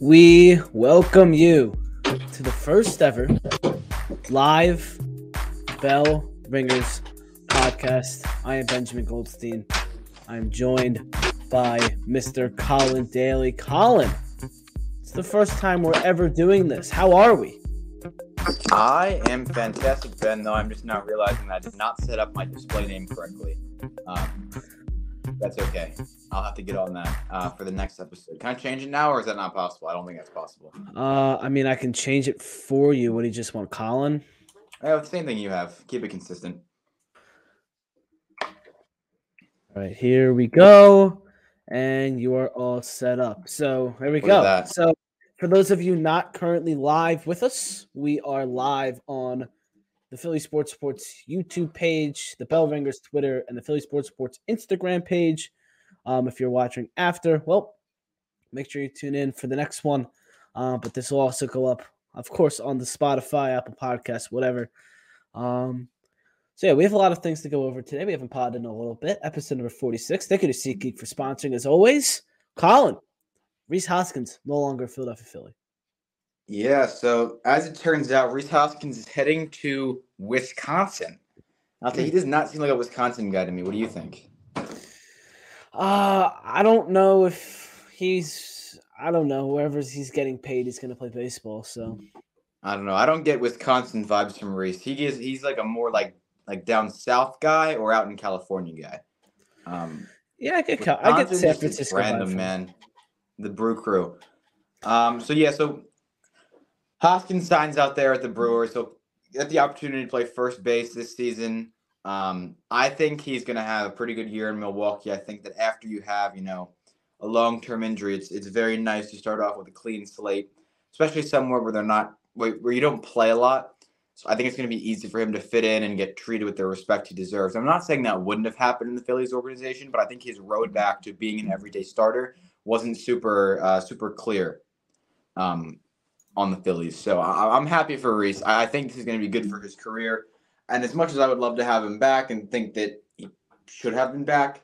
We welcome you to the first ever live Bell Ringers podcast. I am Benjamin Goldstein. I am joined by Mr. Colin Daly. Colin, it's the first time we're ever doing this. How are we? I am fantastic, Ben, though I'm just not realizing that I did not set up my display name correctly. Um, that's okay. I'll have to get on that uh, for the next episode. Can I change it now, or is that not possible? I don't think that's possible. Uh, I mean, I can change it for you. What do you just want, Colin? I have the same thing you have. Keep it consistent. All right, here we go. And you are all set up. So here we Look at go. So for those of you not currently live with us, we are live on the Philly Sports Sports YouTube page, the Bell Ringers Twitter, and the Philly Sports Sports Instagram page. Um, if you're watching after, well, make sure you tune in for the next one. Uh, but this will also go up, of course, on the Spotify, Apple Podcasts, whatever. Um, so yeah, we have a lot of things to go over today. We haven't podded in a little bit. Episode number 46. Thank you to SeatGeek for sponsoring as always. Colin, Rhys Hoskins, no longer Philadelphia Philly. Yeah, so as it turns out, Rhys Hoskins is heading to Wisconsin. I'll say he does not seem like a Wisconsin guy to me. What do you think? Uh, I don't know if he's I don't know, wherever he's getting paid, he's gonna play baseball. So I don't know. I don't get Wisconsin vibes from Rhys. He is he's like a more like like down south guy or out in California guy. Um, yeah, I get I get San Francisco. random man. The Brew Crew. Um, so yeah, so Hoskins signs out there at the Brewers. So get the opportunity to play first base this season. Um, I think he's going to have a pretty good year in Milwaukee. I think that after you have, you know, a long-term injury, it's it's very nice to start off with a clean slate, especially somewhere where they're not where, you don't play a lot. So I think it's going to be easy for him to fit in and get treated with the respect he deserves. I'm not saying that wouldn't have happened in the Phillies organization, but I think his road back to being an everyday starter wasn't super uh, super clear um, on the Phillies. So I, I'm happy for Rhys. I, I think this is going to be good for his career. And as much as I would love to have him back and think that he should have been back,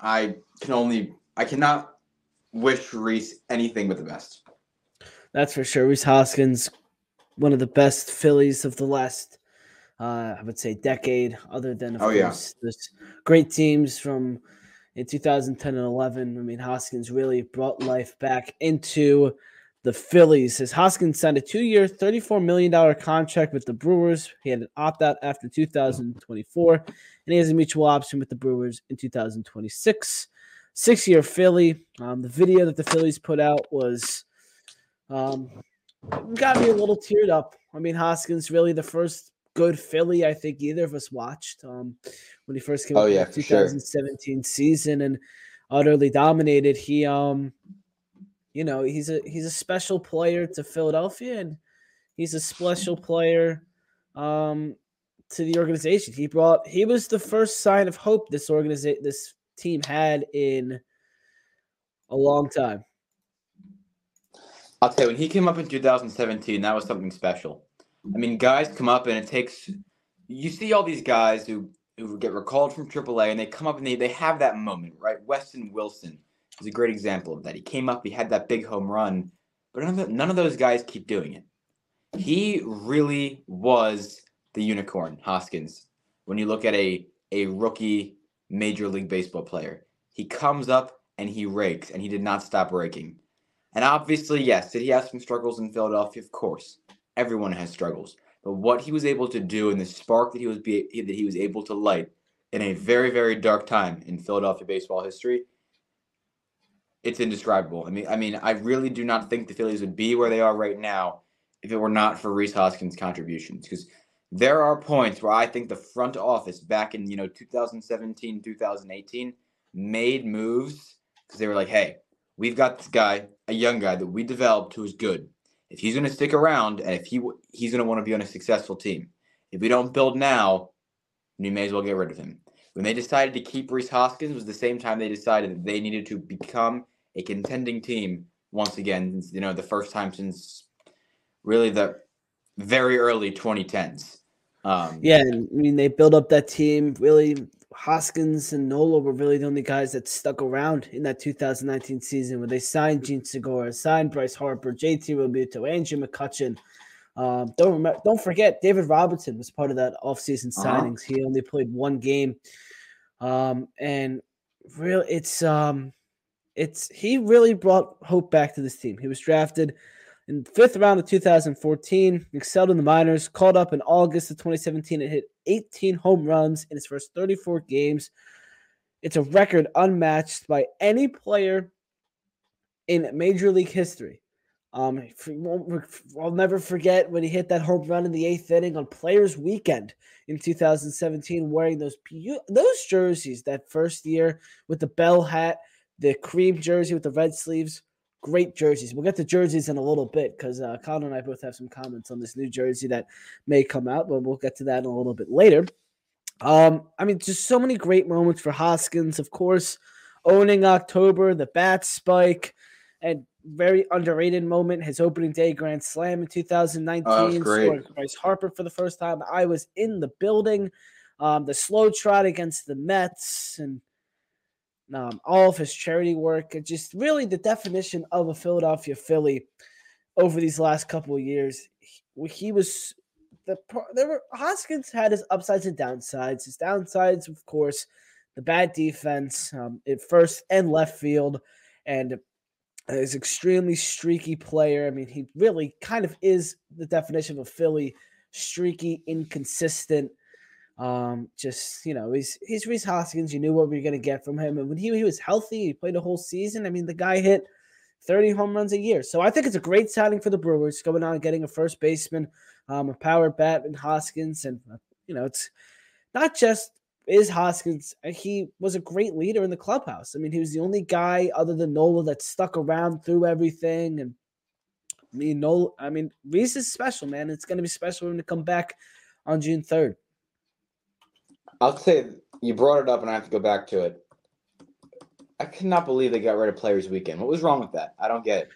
I can only I cannot wish Rhys anything but the best. That's for sure. Rhys Hoskins, one of the best Phillies of the last, uh, I would say, decade. Other than of Oh, yeah. course, there's great teams from in 2010 and 11. I mean, Hoskins really brought life back into the Phillies. As Hoskins signed a two-year, 34 million dollar contract with the Brewers. He had an opt-out after 2024, and he has a mutual option with the Brewers in 2026. Six-year Philly. Um, the video that the Phillies put out was um, got me a little teared up. I mean, Hoskins really the first good Philly I think either of us watched um, when he first came Oh, yeah, the for sure. 2017 season and utterly dominated. He um, you know, he's a he's a special player to Philadelphia and he's a special player um to the organization. He brought he was the first sign of hope this organization this team had in a long time. I'll tell you, when he came up in 2017, that was something special. I mean, guys come up and it takes. You see all these guys who who get recalled from AAA and they come up and they, they have that moment, right? Weston Wilson is a great example of that. He came up, he had that big home run, but none of, the, none of those guys keep doing it. He really was the unicorn, Hoskins. When you look at a a rookie Major League Baseball player, he comes up and he rakes, and he did not stop raking. And obviously, yes, did he have some struggles in Philadelphia? Of course, everyone has struggles. But what he was able to do, and the spark that he was be, that he was able to light in a very very dark time in Philadelphia baseball history, it's indescribable. I mean, I mean, I really do not think the Phillies would be where they are right now if it were not for Rhys Hoskins' contributions. Because there are points where I think the front office back in you know 2017, 2018 made moves because they were like, hey, we've got this guy, a young guy that we developed who is good. If he's going to stick around and if he he's going to want to be on a successful team, if we don't build now, we may as well get rid of him. When they decided to keep Rhys Hoskins was the same time they decided that they needed to become a contending team once again. You know, the first time since really the very early 2010s. Um, Yeah, I mean they built up that team really Hoskins and Nola were really the only guys that stuck around in that 2019 season when they signed Jean Segura, signed Bryce Harper, JT Realmuto, Andrew McCutchen. Um, don't remember, don't forget David Robertson was part of that offseason Uh-huh. signings. He only played one game. Um, and real it's um it's he really brought hope back to this team. He was drafted in fifth round of 2014, excelled in the minors, called up in August of 2017 and hit 18 home runs in his first 34 games. It's a record unmatched by any player in Major League history. Um, I'll never forget when he hit that home run in the eighth inning on Players Weekend in 2017, wearing those those jerseys that first year with the bell hat, the cream jersey with the red sleeves. Great jerseys. We'll get to jerseys in a little bit because uh, Colin and I both have some comments on this new jersey that may come out, but we'll get to that in a little bit later. Um, I mean, just so many great moments for Hoskins, of course, owning October, the bat spike, and very underrated moment, his opening day grand slam in 2019, great. scoring Bryce Harper for the first time. I was in the building. Um, the slow trot against the Mets and um, all of his charity work, just really the definition of a Philadelphia Philly over these last couple of years. He, he was the there were Hoskins had his upsides and downsides. His downsides, of course, the bad defense um, at first and left field, and is extremely streaky player. I mean, he really kind of is the definition of a Philly streaky, inconsistent. Um, just you know, he's he's Rhys Hoskins. You knew what we were gonna get from him, and when he, he was healthy, he played a whole season. I mean, the guy hit 30 home runs a year. So I think it's a great signing for the Brewers, going and getting a first baseman, um, a power bat in Hoskins, and uh, you know, it's not just is Hoskins. uh, He was a great leader in the clubhouse. I mean, he was the only guy other than Nola that stuck around through everything. And I mean, Nola. I mean, Rhys is special, man. It's going to be special when to come back on June third. I'll say you brought it up, and I have to go back to it. I cannot believe they got rid of Players Weekend. What was wrong with that? I don't get it.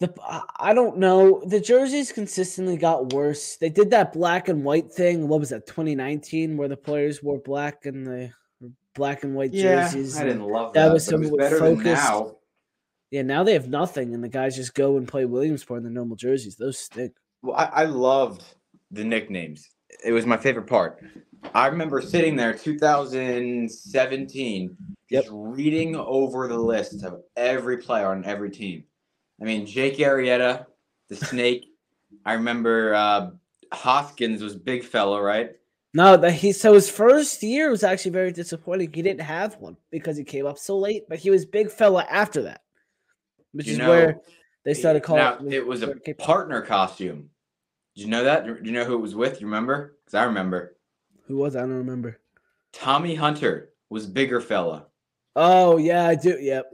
The I- I don't know. The jerseys consistently got worse. They did that black and white thing. What was that? 2019, where the players wore black and the black and white jerseys. I didn't love that that. was but it was some better than focused- now. Yeah, now they have nothing, and the guys just go and play Williamsport in the normal jerseys. Those stink. Well, I, I loved the nicknames. It was my favorite part. I remember sitting there 2017 Yep. just reading over the list of every player on every team. I mean, Jake Arrieta, the snake. I remember uh, Hoskins was big fella, right? No, that he so his first year was actually very disappointing. He didn't have one because he came up so late, but he was big fella after that, which You is know, where they started calling. Now, it was a it partner costume. Did you know that? Do you know who it was with? You remember? Because I remember. Who was? I don't remember. Tommy Hunter was bigger fella. Oh yeah, I do. Yep.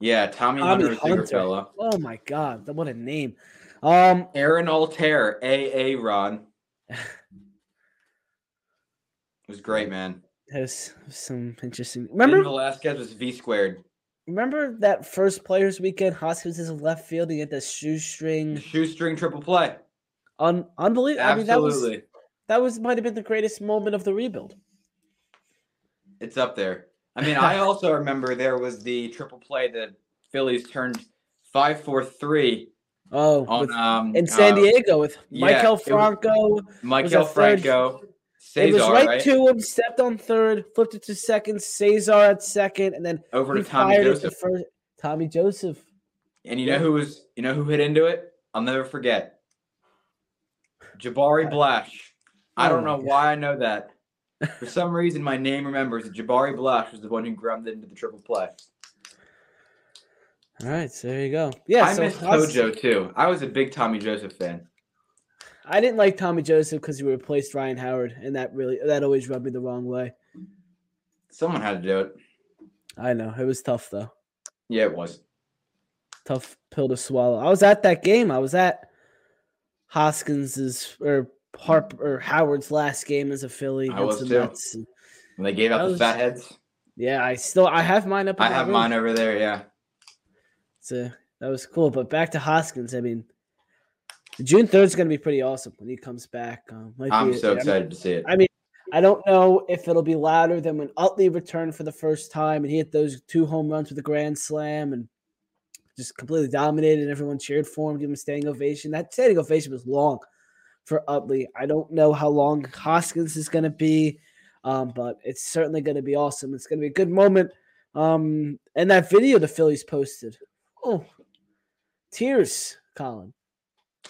Yeah, Tommy, Tommy Hunter was bigger fella. Oh my god, what a name. Um, Aaron Altherr, AA Ron. It was great, man. there's some interesting. Remember Remember, Velasquez was V squared. remember that first players weekend. Hoskins is left field. He had that shoestring. Shoestring triple play. Un- unbelievable. I mean, that was Absolutely. That was might have been the greatest moment of the rebuild. It's up there. I mean, I also remember there was the triple play that Phillies turned five four three Oh, on with- um in San uh, Diego with yeah, Maikel Franco. Maikel third- Franco. it was right, right? to him, stepped on third, flipped it to second, Cesar at second, and then Over to Tommy Joseph. first. Tommy Joseph. And you Yeah. know who was you know who hit into it? I'll never forget. Jabari Blash. I Oh don't know why I know that. For some reason, my name remembers that Jabari Blash was the one who grounded into the triple play. All right, so there you go. Yeah, I so miss Hos- Tojo too. I was a big Tommy Joseph fan. I didn't like Tommy Joseph because he replaced Ryan Howard, and that really that always rubbed me the wrong way. Someone had to do it. I know it was tough though, Yeah, it was. tough pill to swallow. I was at that game. I was at Hoskins's or Harp or Howard's last game as a Philly I was the too. When they gave out That the was- fat heads. Yeah, I still I have mine up. I have room. mine over there. Yeah. So that was cool. But back to Hoskins. I mean, June third is going to be pretty awesome when he comes back. Um, I'm so I mean- excited to see it. I mean, I don't know if it'll be louder than when Utley returned for the first time and he hit those two home runs with a grand slam and just completely dominated. And everyone cheered for him, gave him a standing ovation. That standing ovation was long for Utley. I don't know how long Hoskins is going to be, um, but it's certainly going to be awesome. It's going to be a good moment. Um, and that video the Phillies posted, oh, tears, Colin.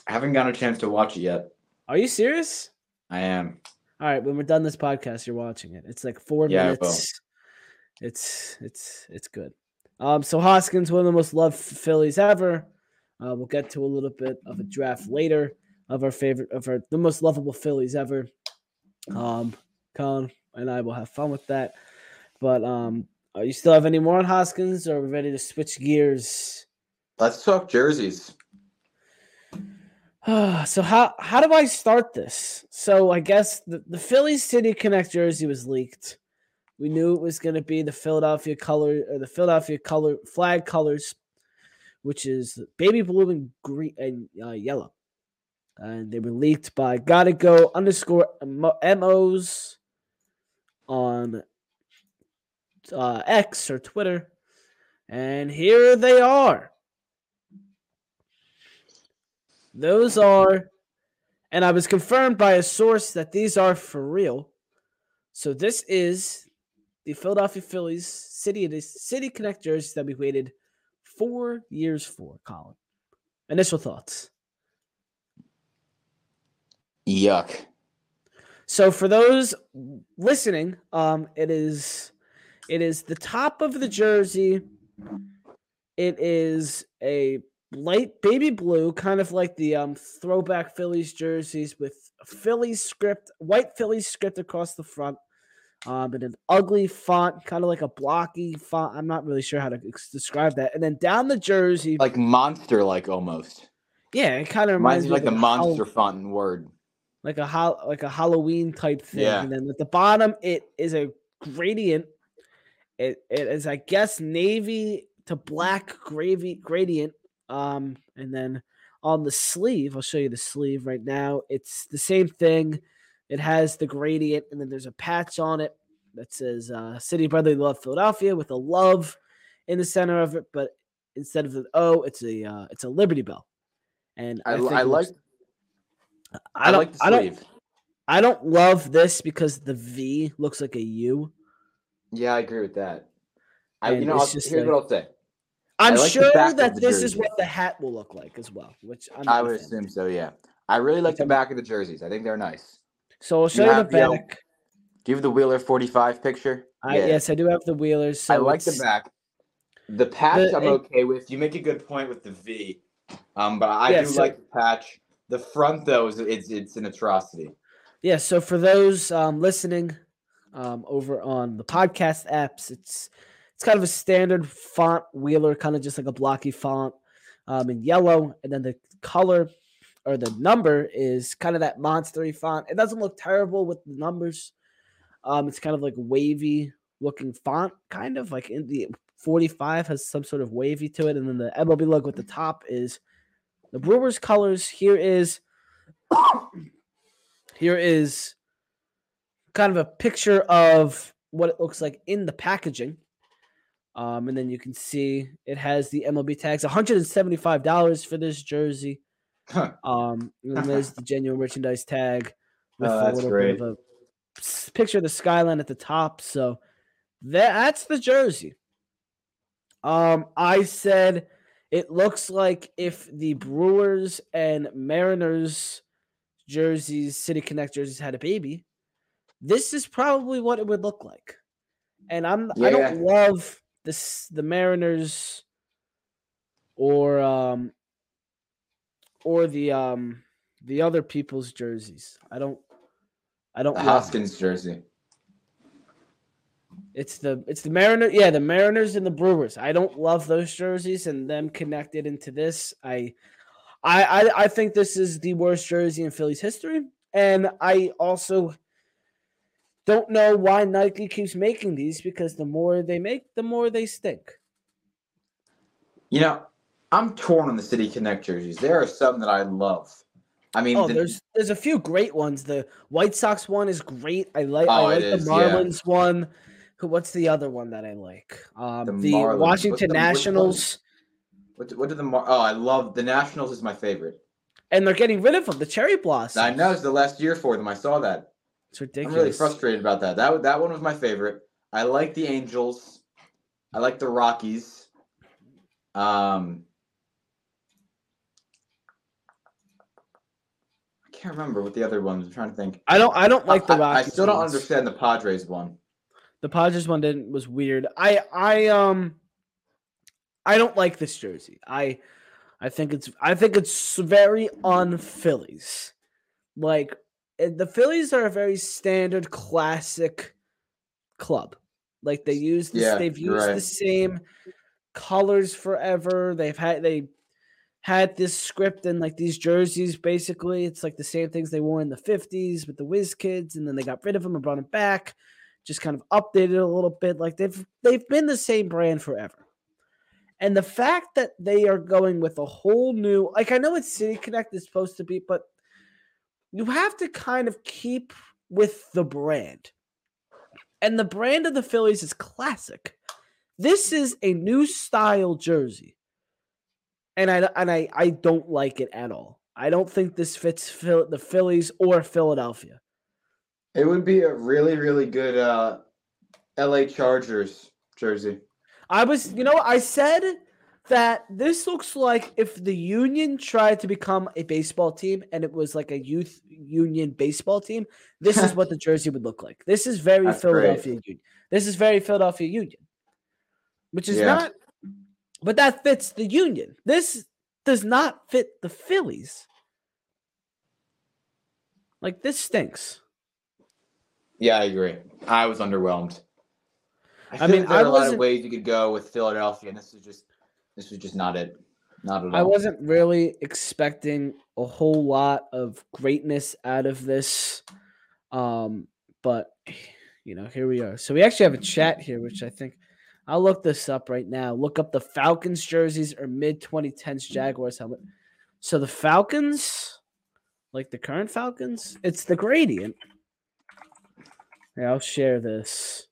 I haven't gotten a chance to watch it yet. Are you serious? I am. All right, when we're done this podcast, you're watching it. It's like four Yeah, minutes. It's it's it's good. Um, so Hoskins, one of the most loved Phillies ever. Uh, we'll get to a little bit of a draft later of our favorite of our the most lovable Phillies ever. Um, Colin and I will have fun with that. But um, are you still have any more on Hoskins, or are we ready to switch gears? Let's talk jerseys. so how how do I start this? So I guess the, the Philly City Connect jersey was leaked. We knew it was going to be the Philadelphia color or the Philadelphia color flag colors, which is baby blue and green and uh, yellow. And they were leaked by gotta go underscore MOs on uh, X or Twitter. And here they are. Those are, and I was confirmed by a source that these are for real. So this is the Philadelphia Phillies City it is City Connect jerseys that we waited four years for. Colin, initial thoughts. Yuck. So for those listening, um, it is it is the top of the jersey. It is a light baby blue, kind of like the um, throwback Phillies jerseys with Phillies script, white Phillies script across the front, um, and an ugly font, kind of like a blocky font. I'm not really sure how to describe that. And then down the jersey, Like monster, like almost. yeah, it kind of Reminds reminds me like the monster font in Word. Like a hol- like a Halloween type thing. Yeah. And then at the bottom, it is a gradient. It it is, I guess, navy to black gravy gradient. Um, and then on the sleeve, I'll show you the sleeve right now. It's the same thing. It has the gradient, and then there's a patch on it that says uh, "City Brotherly Love Philadelphia" with a love in the center of it, but instead of the O, it's a uh, it's a Liberty Bell. And I, think I like I, I don't like the I don't. I don't love this because the V looks like a U. Yeah, I agree with that. I, And you know, I'll, just here's like- what I'll say. I'm like sure that the this is what the hat will look like as well, which I'm I would assume so. Yeah, I really like the back of the jerseys. I think they're nice. So I'll show You you, the the, back. You have the Wheeler 45 picture? I, Yes, I do have the wheelers. So I like the back. The patch The- I'm it- okay with. You make a good point with the V. Um, but I Yeah, do so- like the patch. The front though is it's it's an atrocity. Yeah, so for those um, listening um, over on the podcast apps, it's it's kind of a standard font wheeler, kind of just like a blocky font um, in yellow, and then the color or the number is kind of that monstery font. It doesn't look terrible with the numbers. Um, it's kind of like wavy looking font, kind of like in the 45 has some sort of wavy to it, and then the MLB logo at the top is the Brewers colors. Here is here is kind of a picture of what it looks like in the packaging. Um, and then you can see it has the MLB tags, $175 for this jersey. Huh. Um, and then there's the genuine merchandise tag with Oh, a little great. bit of a picture of the skyline at the top. So that, that's the jersey. Um, I said it looks like if the Brewers and Mariners jerseys, City Connect jerseys had a baby, this is probably what it would look like. And I'm I don't love this the Mariners or um or the um the other people's jerseys. I don't I don't The Hoskins jersey. It's the it's the Mariner, yeah, the Mariners and the Brewers. I don't love those jerseys and them connected into this. I I I, I think this is the worst jersey in Phillies history. And I also don't know why Nike keeps making these because the more they make, the more they stink. You know, I'm torn on the City Connect jerseys. There are some that I love. I mean, Oh, the- there's there's a few great ones. The White Sox one is great. I like I Oh, like it the is, yeah. Marlins one. Who? What's the other one that I like? Um, The the, Washington the- Nationals, what, do- what do the Mar- oh, I love the Nationals is my favorite. and they're getting rid of them. The cherry blossom. I know it's the last year for them. I saw that. It's ridiculous. I'm really frustrated about that. That that one was my favorite. I like the Angels. I like the Rockies. Um, I can't remember what the other ones. I'm trying to think. I don't. I don't like the I- I, still don't ones. understand the Padres one. The Padres one didn't was weird. I I um I don't like this jersey. I I think it's I think it's very on Phillies. Like eh, the Phillies are a very standard classic club. Like they use this, Yeah, they've used the same colors forever. They've had they had this script and like these jerseys basically. It's like the same things they wore in the 50s with the Whiz Kids, and then they got rid of them and brought them back just kind of updated a little bit. Like they've they've been the same brand forever. And the fact that they are going with a whole new like I know it's City Connect is supposed to be, but you have to kind of keep with the brand. And the brand of the Phillies is classic. This is a new style jersey. And I and I I don't like it at all. I don't think this fits Phil, the Phillies or Philadelphia. It would be a really, really good uh, LA Chargers jersey. I was, you know, I said that this looks like if the Union tried to become a baseball team and it was like a youth union baseball team, this is what the jersey would look like. This is very That's great. Philadelphia Union. This is very Philadelphia Union, which is Yeah. not, but that fits the Union. This does not fit the Phillies. Like this stinks. Yeah, I agree. I was underwhelmed. I, I mean, there I are a lot of ways you could go with Philadelphia, and this is just this was just not it. Not at all. I wasn't really expecting a whole lot of greatness out of this. Um, but you know, here we are. So we actually have a chat here, which I think I'll look this up right now. Look up the Falcons jerseys or mid 2010s Jaguars helmet. So the Falcons, like the current Falcons, it's the gradient. I'll share this.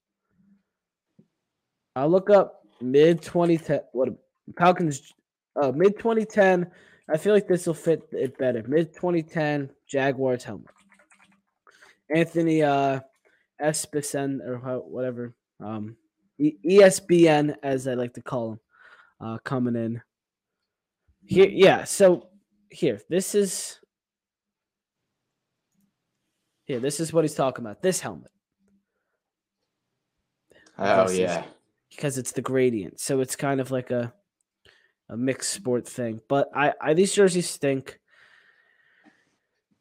I'll look up mid 2010 what Falcons uh, mid 2010. I feel like this will fit it better. Mid 2010 Jaguars helmet. Anthony uh or whatever. Um ESBN as I like to call him. Uh coming in. Here yeah, so here. This is here, this is what he's talking about. This helmet. Oh yeah. because it's the gradient. So it's kind of like a a mixed sport thing. But I, I these jerseys stink.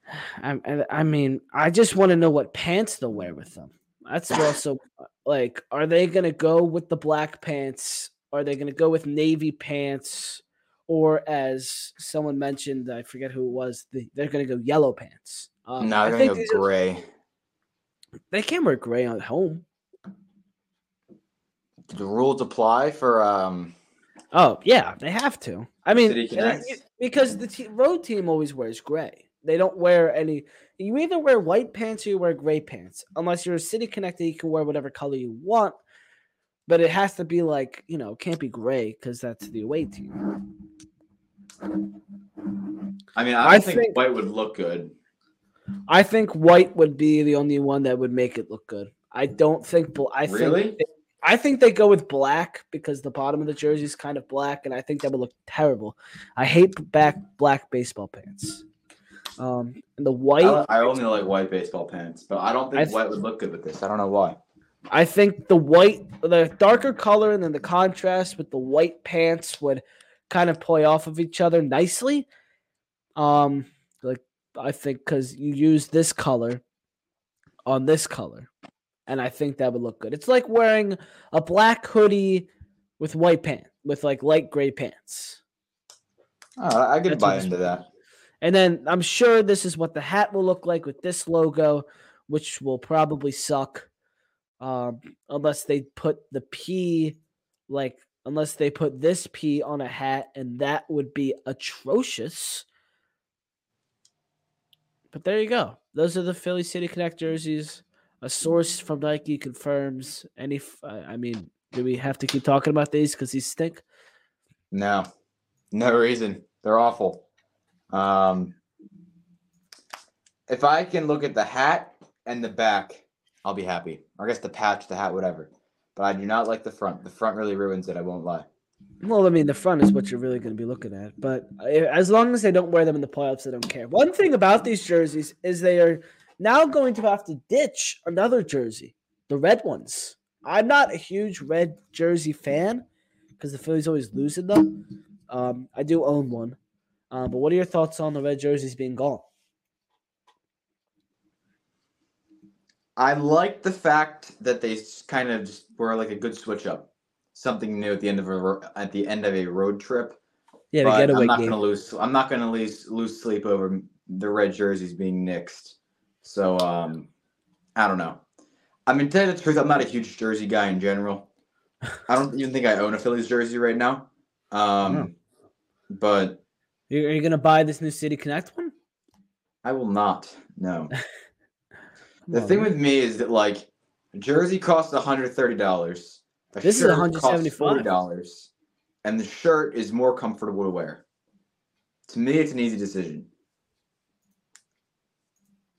I, I, mean, I just want to know what pants they'll wear with them. That's also like, are they gonna go with the black pants? Are they gonna go with navy pants? Or as someone mentioned, I forget who it was, the, they're gonna go yellow pants. Um, no, they're gonna these go are- gray. they can wear gray at home. The rules apply for um? Oh yeah, they have to. I mean, City and Connects? it- because the te- road team always wears gray. They don't wear any. You either wear white pants or you wear gray pants. Unless you're a city connected, you can wear whatever color you want. But it has to be like you know, it can't be gray because that's the away team. I mean, I I think, think- white would look good. I think white would be the only one that would make it look good. I don't think. I think Really? I think they go with black because the bottom of the jersey is kind of black, and I think that would look terrible. I hate back black baseball pants. Um, and the white, I, I only like white baseball pants, but I don't think I th- white would look good with this. I don't know why. I think the white, the darker color, and then the contrast with the white pants would kind of play off of each other nicely. Um, like I think because you use this color on this color, and I think that would look good. It's like wearing a black hoodie with white pants, with like light gray pants. Oh, I could That's buy into that. And then I'm sure this is what the hat will look like with this logo, which will probably suck. Um, unless they put the P, like, unless they put this P on a hat, and that would be atrocious. but there you go. Those are the Philly City Connect jerseys. A source from Nike confirms any. I mean, do we have to keep talking about these because these stink? No, no reason. They're awful. Um, if I can look at the hat and the back, I'll be happy. Or I guess the patch, the hat, whatever. But I do not like the front. The front really ruins it. I won't lie. Well, I mean, the front is what you're really going to be looking at. But as long as they don't wear them in the playoffs, I don't care. One thing about these jerseys is they are now going to have to ditch another jersey, the red ones. I'm not a huge red jersey fan because the Phillies always losing them. Um, I do own one. Um, but what are your thoughts on the red jerseys being gone? I like the fact that they kind of were like a good switch up, something new at the end of a at the end of a road trip. Yeah, I'm not game. gonna lose. I'm not gonna lose lose sleep over the red jerseys being nixed. So um, I don't know. I mean, to tell you the truth, I'm not a huge jersey guy in general. I don't even think I own a Phillies jersey right now. Um, but are you gonna buy this new City Connect one? I will not. No. the thing with me is that like a jersey costs $130. This is 175. dollars and the shirt is more comfortable to wear. To me, it's an easy decision.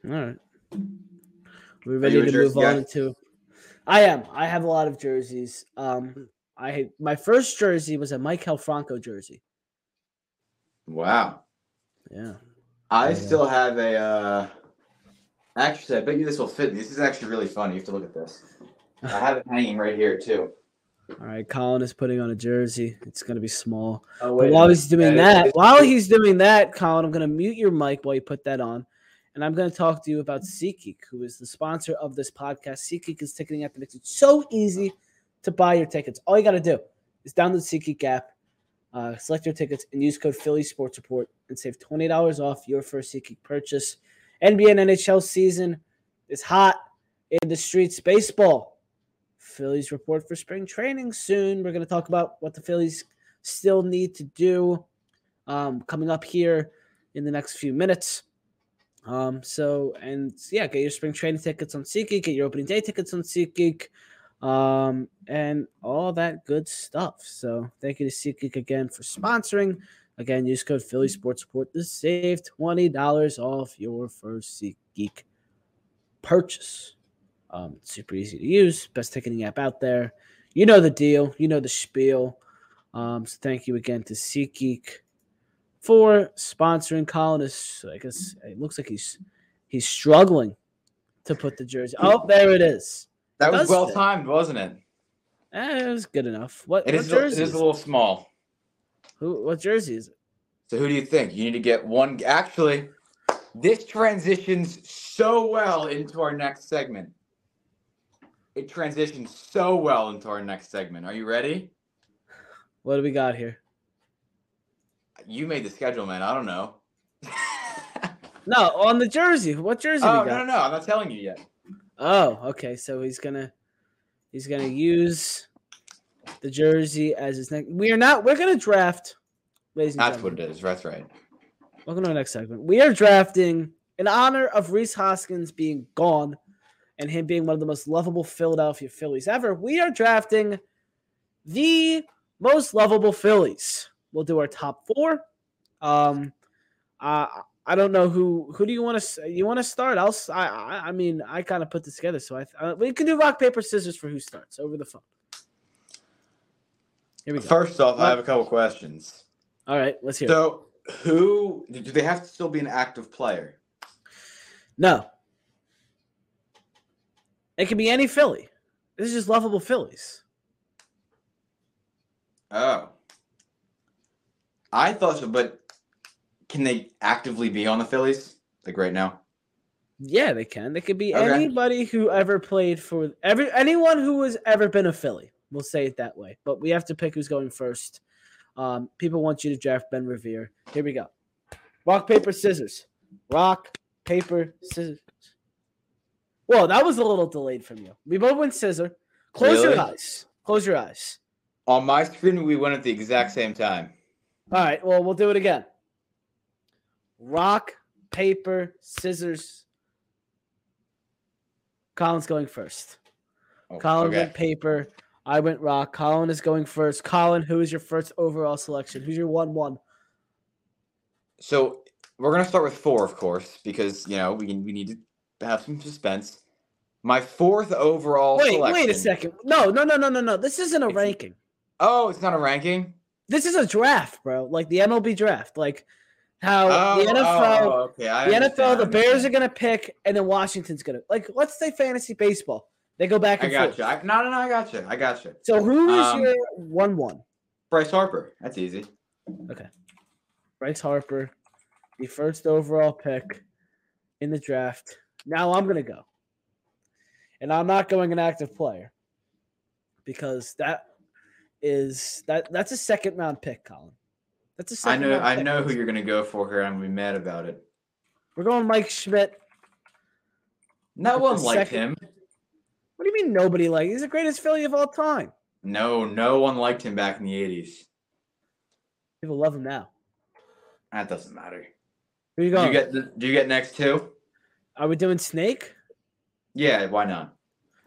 All right. We're ready to move on to. I am. I have a lot of jerseys. Um, I my first jersey was a Maikel Franco jersey. Wow. Yeah. I yeah. still have a. uh Actually, I bet you this will fit me. This is actually really fun. You have to look at this. I have it hanging right here too. All right, Colin is putting on a jersey. It's gonna be small. Oh, but while he's doing that, that while he's doing that, Colin, I'm gonna mute your mic while you put that on and I'm going to talk to you about SeatGeek, who is the sponsor of this podcast. SeatGeek is ticketing app that makes it so easy to buy your tickets. All you got to do is download SeatGeek app, uh, select your tickets, and use code Philly Sports Report and save twenty dollars off your first SeatGeek purchase. NBA and NHL season is hot in the streets. Baseball, Phillies report for spring training soon. We're going to talk about what the Phillies still need to do um, coming up here in the next few minutes. Um, so and yeah, get your spring training tickets on SeatGeek, get your opening day tickets on SeatGeek, um, and all that good stuff. So thank you to SeatGeek again for sponsoring. Again, use code Philly Sports Report to save twenty dollars off your first SeatGeek purchase. Um, super easy to use, best ticketing app out there. You know the deal, you know the spiel. Um, so thank you again to SeatGeek for sponsoring colonists. I guess it looks like he's he's struggling to put the jersey. Oh, there it is. That was well timed, wasn't it? Eh, it was good enough. What, it what is, jersey? It is a little small. Who? What jersey is it? So who do you think? You need to get one. Actually, this transitions so well into our next segment. It transitions so well into our next segment. Are you ready? What do we got here? You made the schedule, man. I don't know. no, on the jersey. What jersey? Oh no, no, no! I'm not telling you yet. Oh, okay. So he's gonna he's gonna use the jersey as his next. We are not. We're gonna draft. Ladies and That's gentlemen. what it is. That's right. Welcome to our next segment. We are drafting in honor of Rhys Hoskins being gone and him being one of the most lovable Philadelphia Phillies ever. We are drafting the most lovable Phillies. We'll do our top four. Um, uh, I don't know who who do you want to you want to start? I'll I I mean I kind of put this together, so I uh, we can do rock paper scissors for who starts over the phone. Here we go. First off, I have a couple questions. All right, let's hear. So, it. who do they have to still be an active player? No. It can be any Philly. This is just lovable Phillies. Oh. I thought so, but can they actively be on the Phillies like right now? Yeah, they can. They could be okay. anybody who ever played for every anyone who has ever been a Philly. We'll say it that way. But we have to pick who's going first. Um, people want you to draft Ben Revere. Here we go. Rock, paper, scissors. Rock, paper, scissors. Whoa, that was a little delayed from you. We both went scissor. Close really? your eyes. Close your eyes. On my screen, we went at the exact same time. All right. Well, we'll do it again. Rock, paper, scissors. Colin's going first. Oh, Colin okay. went paper. I went rock. Colin is going first. Colin, who is your first overall selection? Who's your one one? So we're gonna start with four, of course, because you know we we need to have some suspense. My fourth overall. Wait, selection. wait a second. No, no, no, no, no, no. This isn't a ranking. Oh, it's not a ranking. This is a draft, bro. Like the MLB draft. Like how Oh, the NFL, oh, okay. I the NFL, the Bears are gonna pick, and then Washington's gonna like. Let's say fantasy baseball. They go back I and got forth. you. I, no, no, no. I got you. I got you. So who is Um, your one one? Bryce Harper. That's easy. Okay. Bryce Harper, the first overall pick in the draft. Now I'm gonna go, and I'm not going an active player because that is that that's a second round pick, Colin. That's a second. I know. I know who you're gonna go for here. I'm gonna be mad about it. We're going Mike Schmidt. No one liked second- him. What do you mean nobody like? He's the greatest Philly of all time. No, no one liked him back in the '80s. People love him now. That doesn't matter. Who you Do going? you get the, Do you get next two? Are we doing Snake? Yeah. Why not?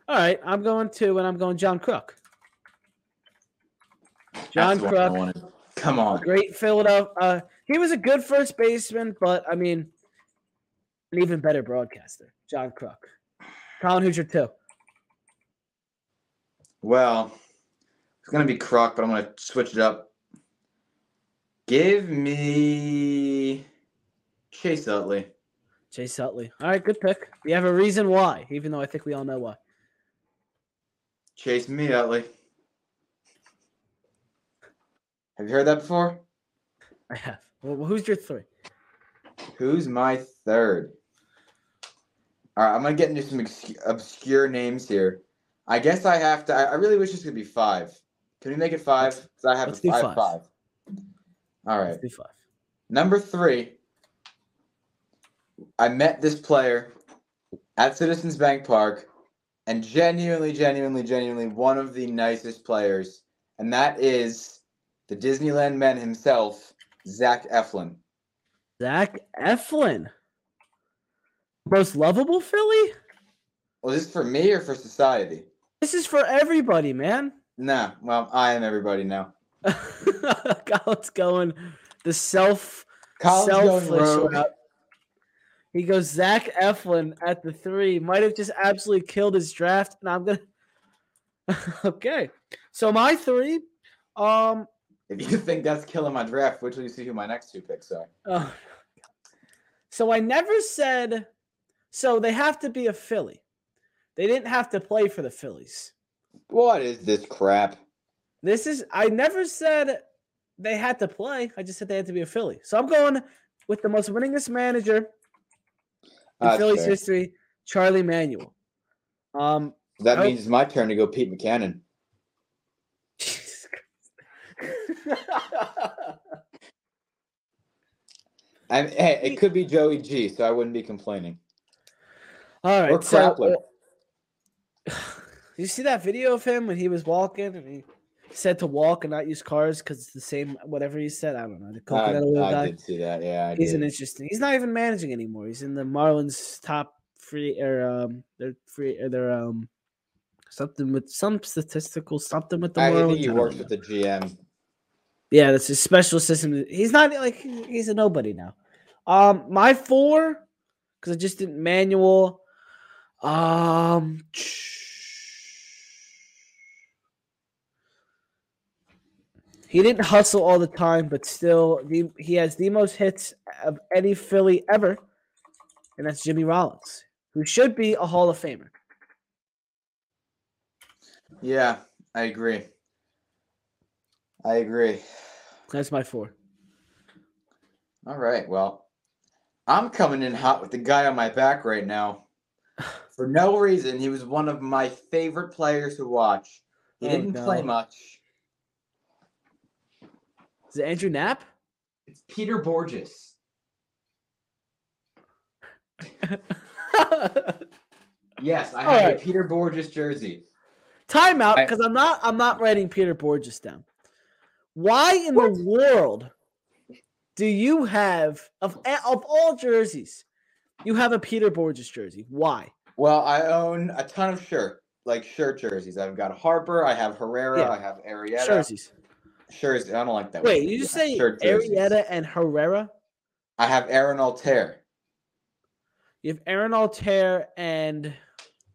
All right, I'm going to, and I'm going John Kruk. John the one I Kruk. Come on. Great Philadelphia. Uh, he was a good first baseman, but I mean, an even better broadcaster, John Kruk. Colin, who's your two? Well, it's gonna be Kruk, but I'm gonna switch it up. Give me Chase Utley. Chase Utley. All right, good pick. You have a reason why, even though I think we all know why. Chase me Utley. Have you heard that before? I have. Well, who's your three? Who's my third? All right, I'm gonna get into some obscure, names here. I guess I have to. I, really wish this could be five. Can we make it five? 'Cause I have, Let's a, do I have five. five. All right. Let's do five. Number three, I met this player at Citizens Bank Park, and genuinely, genuinely, genuinely one of the nicest players, and that is the Disneyland man himself, Zach Eflin. Zach Eflin. Most lovable Philly? Well, this is for me or for society? This is for everybody, man. Nah, well, I am everybody now. Colin's going the self Colin's going selfish route. He goes Zach Eflin at the three. Might have just absolutely killed his draft, and I'm gonna. okay, so my three. Um. If you think that's killing my draft, wait till you see who my next two picks are. oh, so I never said. So they have to be a Philly. They didn't have to play for the Phillies. What is this crap? This is. I never said they had to play. I just said they had to be a Philly. So I'm going with the most winningest manager in That's Phillies fair. history, Charlie Manuel. Um, That Oh. means it's my turn to go Pete Mackanin. I, hey, it could be Joey G, so I wouldn't be complaining. All right, Or so you see that video of him when he was walking and he said to walk and not use cars because it's the same whatever he said. I don't know. The I, coconut oil I guy. did see that. Yeah, I He's did. an interesting. He's not even managing anymore. He's in the Marlins top free or um they're free or they're um something with some statistical something with the I Marlins. think he works with the GM. Yeah, that's his special system. He's not like he's a nobody now. Um, my four, because I just did Manuel. Um, he didn't hustle all the time, but still, the, he has the most hits of any Philly ever, and that's Jimmy Rollins, who should be a Hall of Famer. Yeah, I agree. I agree. That's my four. All right. Well, I'm coming in hot with the guy on my back right now. For no reason, he was one of my favorite players to watch. He Oh, didn't play much. Is it Andrew Knapp? It's Peter Borges. Yes, I have right. a Peter Borges jersey. Timeout, because I'm not I'm not writing Peter Borges down. Why in the world do you have of eh, of all jerseys? You have a Peter Borges jersey. Why? Well, I own a ton of shirt, like shirt jerseys. I've got Harper, I have Herrera, Yeah. I have Arrieta. Jerseys. Shirts. I don't like that. Wait, word. you just say shirt. Arrieta and Herrera? I have Aaron Altherr. You have Aaron Altherr and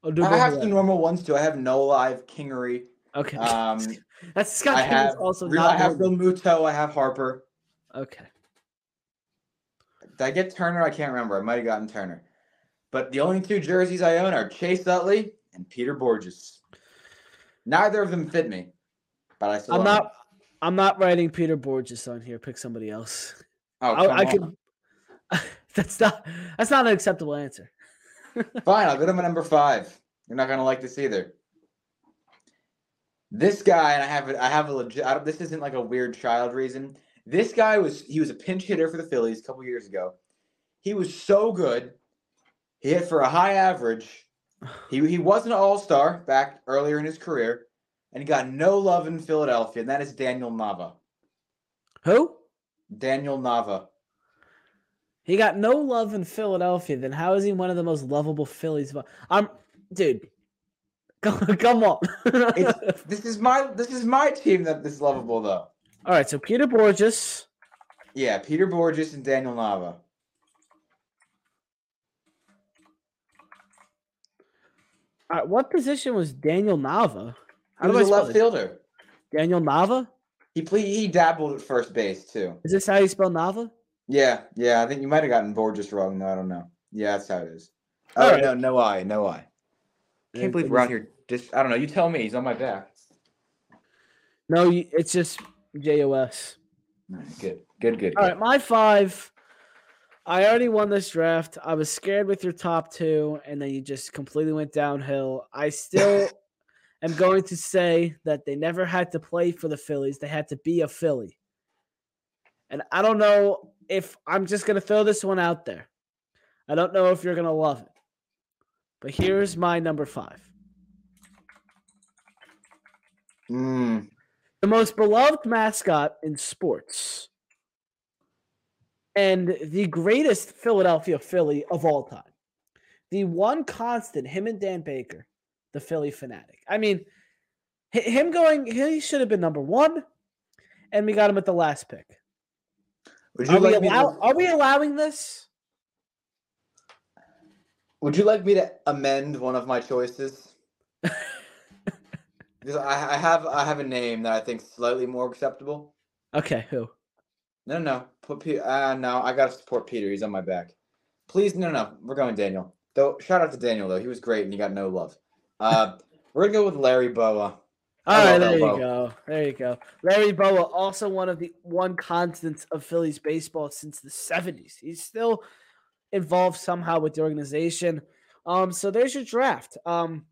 I Odubel have the Herrera. normal ones too. I have Nola, I have Kingery. Okay. Um, That's Scott I have also not I have. Realmuto. I have Harper. Okay. Did I get Turner? I can't remember. I might have gotten Turner. But the only two jerseys I own are Chase Utley and Peter Bourjos. Neither of them fit me, but I still. I'm not them. I'm not writing Peter Bourjos on here. Pick somebody else. Oh, I, I on. could that's not that's not an acceptable answer. Fine, I'll go to my number five. You're not gonna like this either. This guy, and I have. I have a legit. I don't, this isn't like a weird child reason. This guy was he was a pinch hitter for the Phillies a couple years ago. He was so good. He hit for a high average. He he was an all star back earlier in his career, and he got no love in Philadelphia, and that is Daniel Nava. Who? Daniel Nava. He got no love in Philadelphia. Then how is he one of the most lovable Phillies? of all- I'm, dude. Come, come on. It's, this is my this is my team that is lovable though. All right. So Peter Bourjos. Yeah, Peter Bourjos and Daniel Nava. All right, what position was Daniel Nava? He How I was a left it? fielder. Daniel Nava? He ple- he dabbled at first base too. Is this how you spell Nava? Yeah, yeah. I think you might have gotten Bourjos wrong though. I don't know. Yeah, that's how it is. All Oh right. no, no I, no I. Can't believe we're out here. Just I don't know. You tell me. He's on my back. No, it's just JOS. Right, Good, good, good. All good. right, my five. I already won this draft. I was scared with your top two, and then you just completely went downhill. I still am going to say that they never had to play for the Phillies. They had to be a Philly. And I don't know if I'm just going to throw this one out there. I don't know if you're going to love it. But here's my number five. Mm, the most beloved mascot in sports and the greatest Philadelphia Philly of all time. The one constant, him and Dan Baker, the Phillie Phanatic. I mean, him going, he should have been number one, and we got him at the last pick. would Are you we, like me? allow- To, are we allowing this? would you like me to amend one of my choices? Because I, I have I have a name that I think is slightly more acceptable. Okay, who? No, no, put Pe- uh, no. I gotta support Peter. He's on my back. Please, no, no. We're going Daniel. Though, shout out to Daniel though. He was great and he got no love. Uh, we're gonna go with Larry Bowa. All right, there you go. There you go. Larry Bowa, also one of the one constants of Phillies baseball since the 70s. He's still involved somehow with the organization. Um, so there's your draft. Um,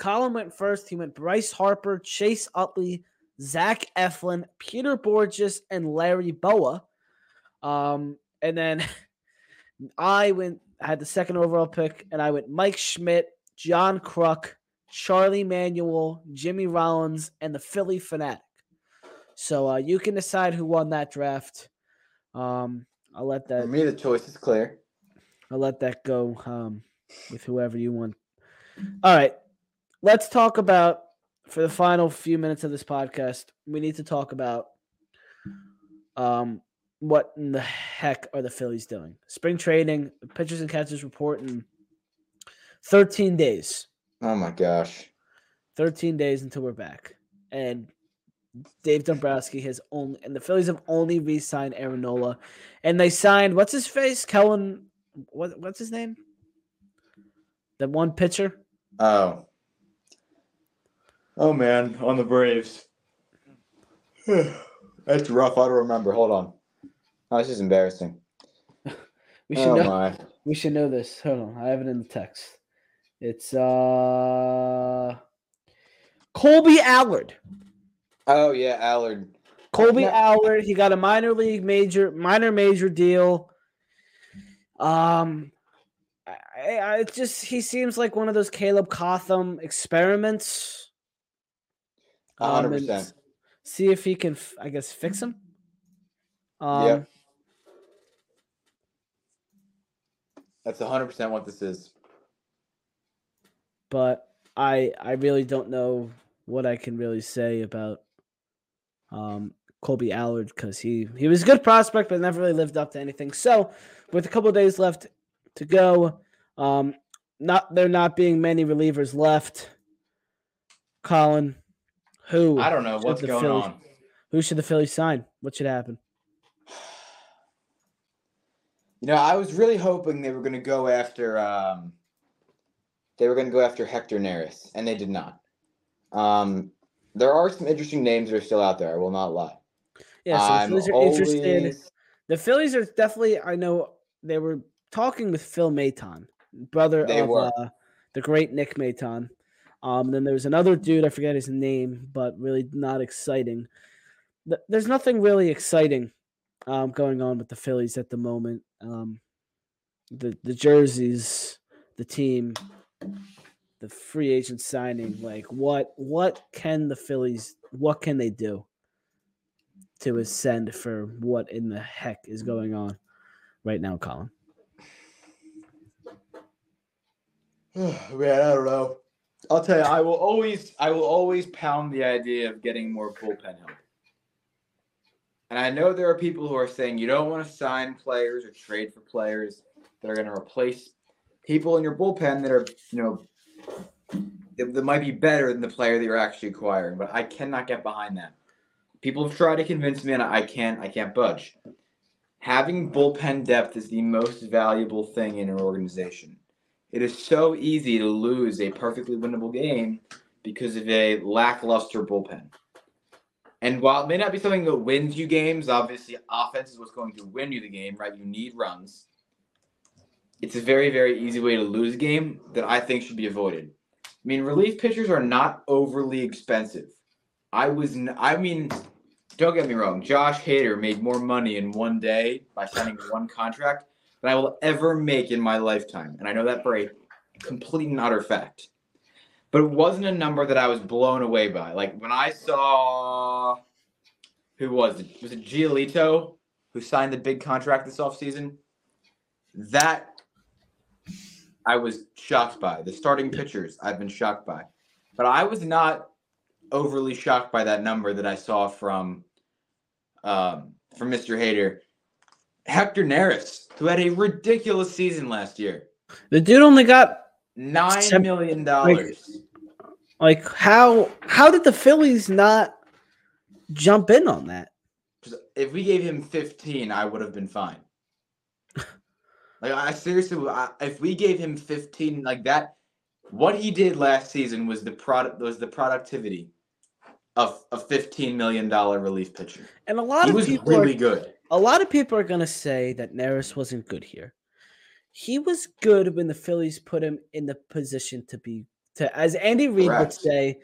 Colin went first. He went Bryce Harper, Chase Utley, Zach Eflin, Peter Bourjos, and Larry Bowa. Um, and then I went I had the second overall pick, and I went Mike Schmidt, John Kruk, Charlie Manuel, Jimmy Rollins, and the Phillie Phanatic. So uh, you can decide who won that draft. Um, I'll let that. For me, the choice is clear. I'll let that go um, with whoever you want. All right, let's talk about for the final few minutes of this podcast. We need to talk about um, what in the heck are the Phillies doing? Spring training, pitchers and catchers report in 13 days. Oh my gosh. 13 days until we're back. And Dave Dombrowski has only, and the Phillies have only re signed Aaron Nola. And they signed, what's his face? Kellen, what, what's his name? That one pitcher? Oh. Oh man, on the Braves. That's rough. I don't remember. Hold on. Oh, this is embarrassing. We should oh know. my. We should know this. Hold on, I have it in the text. It's uh Kolby Allard. Oh yeah, Allard. Kolby Yeah. Allard. He got a minor league major, minor major deal. Um, I, I it just he seems like one of those Caleb Cotham experiments. Um, 100%. see if he can, I guess, fix him. Um, yeah. That's 100% what this is. But I I really don't know what I can really say about um, Kolby Allard because he he was a good prospect but never really lived up to anything. So with a couple days left to go, um, not there not being many relievers left. Colin, who I don't know what's going Phillies- on. Who should the Phillies sign? What should happen? You know, I was really hoping they were going to go after um, they were going to go after Hector Neris, and they did not. Um, there are some interesting names that are still out there. I will not lie. Yeah, so the I'm Phillies are interested. The Phillies are definitely. I know they were talking with Phil Maton, brother They of were. uh, the great Nick Maton. Um, then there was another dude. I forget his name, but really not exciting. Th- There's nothing really exciting um, going on with the Phillies at the moment. Um, the the jerseys, the team, the free agent signing. Like what what can the Phillies? What can they do? to ascend for what in the heck is going on right now, Colin. Man, I don't know. I'll tell you, I will always, I will always pound the idea of getting more bullpen help. And I know there are people who are saying you don't want to sign players or trade for players that are going to replace people in your bullpen that are, you know, that, might be better than the player that you're actually acquiring. But I cannot get behind that. People have tried to convince me, and I can't, I can't budge. Having bullpen depth is the most valuable thing in an organization. It is so easy to lose a perfectly winnable game because of a lackluster bullpen. And while it may not be something that wins you games, obviously offense is what's going to win you the game, right? You need runs. It's a very, very easy way to lose a game that I think should be avoided. I mean, relief pitchers are not overly expensive. I was, n- I mean, don't get me wrong. Josh Hader made more money in one day by signing one contract than I will ever make in my lifetime. And I know that for a complete and utter fact. But it wasn't a number that I was blown away by. Like when I saw who was it? Was it Giolito who signed the big contract this offseason? That I was shocked by. The starting pitchers I've been shocked by. But I was not overly shocked by that number that I saw from um, from Mr. Hader. Hector Neris, who had a ridiculous season last year. The dude only got Nine Sem- million dollars. like how how did the Phillies not jump in on that? If we gave him fifteen, I would have been fine. like I seriously, I, if we gave him fifteen, like that, what he did last season was the product was the productivity of a fifteen million dollar relief pitcher. And a lot of He of was people really are, good. A lot of people are gonna say that Neris wasn't good here. He was good when the Phillies put him in the position to be to as Andy Reid would say,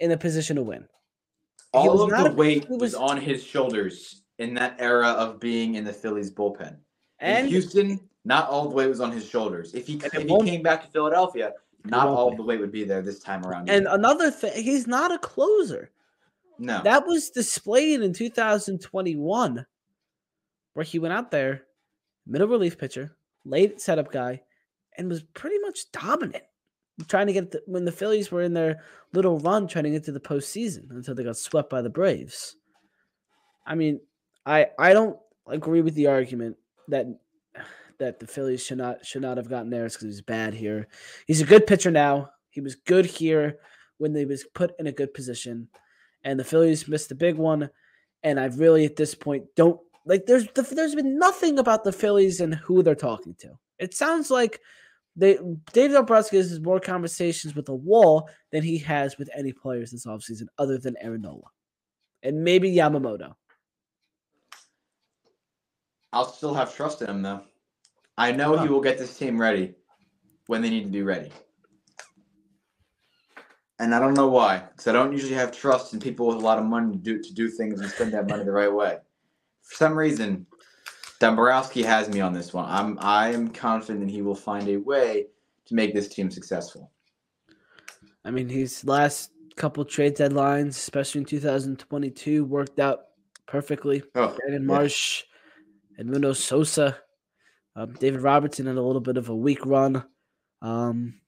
in a position to win. All of the a- weight was was- on his shoulders in that era of being in the Phillies bullpen. In And Houston, not all the weight was on his shoulders. If he if he came back to Philadelphia, not all the weight would be there this time around. and either. another thing, he's not a closer. No, That was displayed in 2021, where he went out there, middle relief pitcher, late setup guy, and was pretty much dominant. Trying to get the, when the Phillies were in their little run, trying to get to the postseason until they got swept by the Braves. I mean, I I don't agree with the argument that that the Phillies should not should not have gotten theirs because he's bad here. He's a good pitcher now. He was good here when they was put in a good position and the Phillies missed the big one. And I really, at this point, don't like. There's there's been nothing about the Phillies and who they're talking to. It sounds like they David Dombrowski has more conversations with the wall than he has with any players this offseason, other than Aaron Nola and maybe Yamamoto. I'll still have trust in him though. I know he will get this team ready when they need to be ready. And I don't know why, because I don't usually have trust in people with a lot of money to do to do things and spend that money the right way. For some reason, Dombrowski has me on this one. I'm I am confident that he will find a way to make this team successful. I mean, his last couple trade deadlines, especially in 2022, worked out perfectly. Oh, Brandon yeah. Marsh, Edmundo Sosa. Uh, David Robertson had a little bit of a weak run. Um,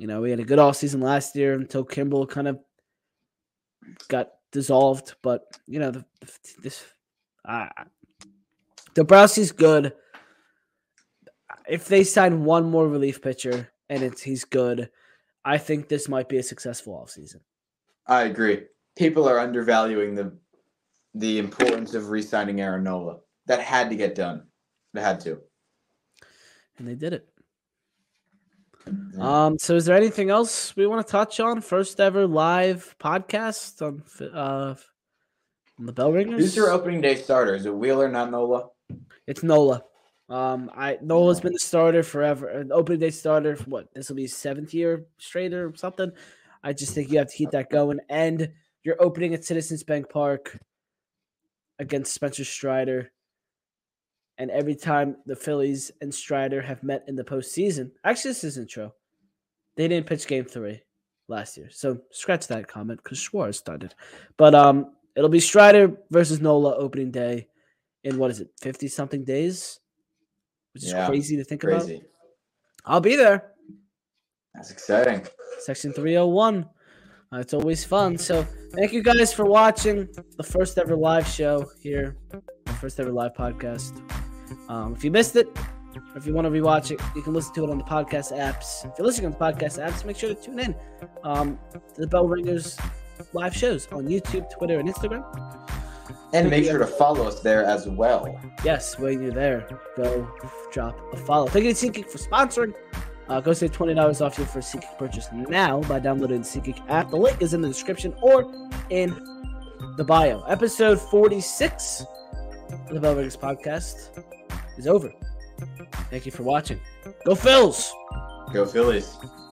you know, we had a good off season last year until Kimbrel kind of got dissolved. But you know, the, this uh, Dombrowski's good. If they sign one more relief pitcher and it's he's good, I think this might be a successful offseason. I agree. People are undervaluing the the importance of re-signing Aaron Nola. That had to get done. It had to. And they did it. Um, so is there anything else we want to touch on? First ever live podcast on uh on the Bell Ringers. Who's your opening day starter? Is it Wheeler, not Nola? It's Nola. Um, I Nola's been the starter forever, an opening day starter for what this will be seventh year straight or something. I just think you have to keep that going, and you're opening at Citizens Bank Park against Spencer Strider. And every time the Phillies and Strider have met in the postseason, actually, this isn't true. They didn't pitch game three last year. So scratch that comment because Schwartz started. But um, it'll be Strider versus Nola opening day in what is it, 50 something days? Which is Yeah, crazy to think about. Crazy. I'll be there. That's exciting. Section 301. Uh, it's always fun. So thank you guys for watching the first ever live show here, the first ever live podcast. Um, if you missed it, or if you want to rewatch it, you can listen to it on the podcast apps. If you're listening on the podcast apps, make sure to tune in um, to the Bell Ringers live shows on YouTube, Twitter, and Instagram. And make sure to follow us there as well. Yes, when you're there, go drop a follow. Thank you to SeatGeek for sponsoring. Uh, go save twenty dollars off your first SeatGeek purchase now by downloading the SeatGeek app. The link is in the description or in the bio. Episode forty-six of the Bell Ringers podcast is over. Thank you for watching. Go Phils! Go Phillies.